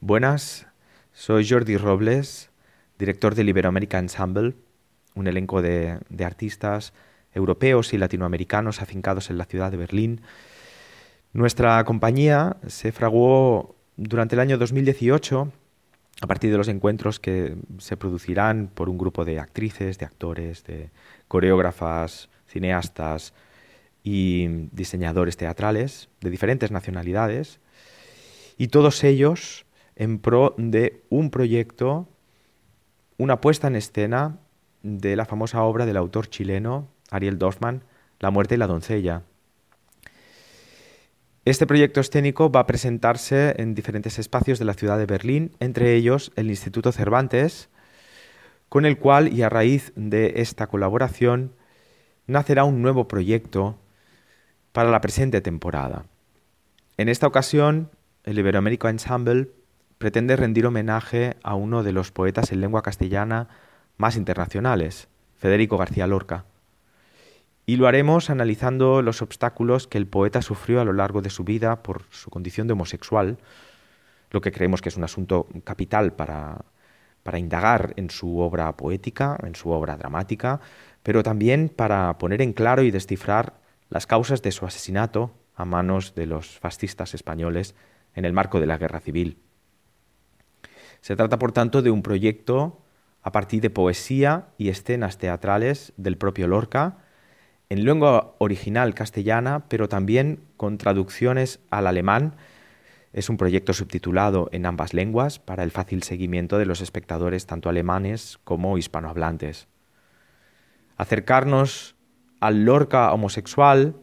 Buenas, soy Jordi Robles, director del Iberoamerica Ensemble, un elenco de, de, artistas europeos y latinoamericanos afincados en la ciudad de Berlín. Nuestra compañía se fraguó durante el año 2018 a partir de los encuentros que se producirán por un grupo de actrices, de actores, de coreógrafas, cineastas y diseñadores teatrales de diferentes nacionalidades, y todos ellos en pro de un proyecto, una puesta en escena de la famosa obra del autor chileno Ariel Dorfman, La muerte y la doncella. Este proyecto escénico va a presentarse en diferentes espacios de la ciudad de Berlín, entre ellos el Instituto Cervantes, con el cual y a raíz de esta colaboración nacerá un nuevo proyecto para la presente temporada. En esta ocasión, el Iberoamérico Ensemble pretende rendir homenaje a uno de los poetas en lengua castellana más internacionales, Federico García Lorca. Y lo haremos analizando los obstáculos que el poeta sufrió a lo largo de su vida por su condición de homosexual, lo que creemos que es un asunto capital para, para indagar en su obra poética, en su obra dramática, pero también para poner en claro y descifrar las causas de su asesinato a manos de los fascistas españoles en el marco de la Guerra Civil. Se trata, por tanto, de un proyecto a partir de poesía y escenas teatrales del propio Lorca, en lengua original castellana, pero también con traducciones al alemán. Es un proyecto subtitulado en ambas lenguas para el fácil seguimiento de los espectadores tanto alemanes como hispanohablantes. Acercarnos al Lorca homosexual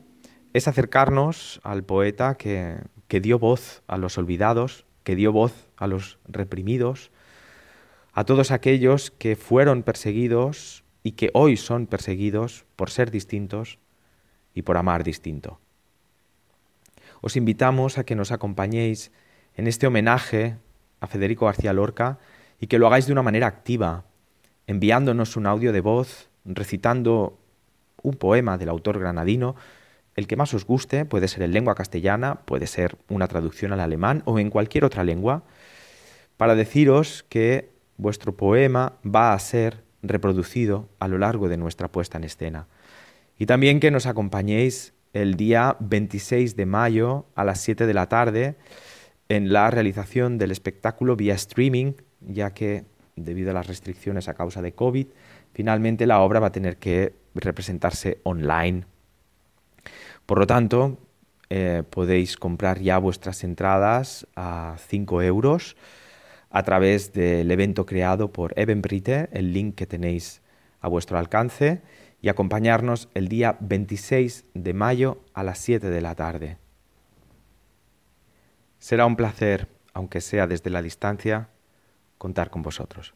es acercarnos al poeta que, que dio voz a los olvidados, que dio voz a los reprimidos, a todos aquellos que fueron perseguidos y que hoy son perseguidos por ser distintos y por amar distinto. Os invitamos a que nos acompañéis en este homenaje a Federico García Lorca y que lo hagáis de una manera activa, enviándonos un audio de voz, recitando un poema del autor granadino, el que más os guste, puede ser en lengua castellana, puede ser una traducción al alemán o en cualquier otra lengua, para deciros que vuestro poema va a ser reproducido a lo largo de nuestra puesta en escena. Y también que nos acompañéis el día 26 de mayo a las 7 de la tarde en la realización del espectáculo vía streaming, ya que debido a las restricciones a causa de COVID, finalmente la obra va a tener que representarse online. Por lo tanto, eh, podéis comprar ya vuestras entradas a 5 euros a través del evento creado por Eventbrite, el link que tenéis a vuestro alcance, y acompañarnos el día 26 de mayo a las 7 de la tarde. Será un placer, aunque sea desde la distancia, contar con vosotros.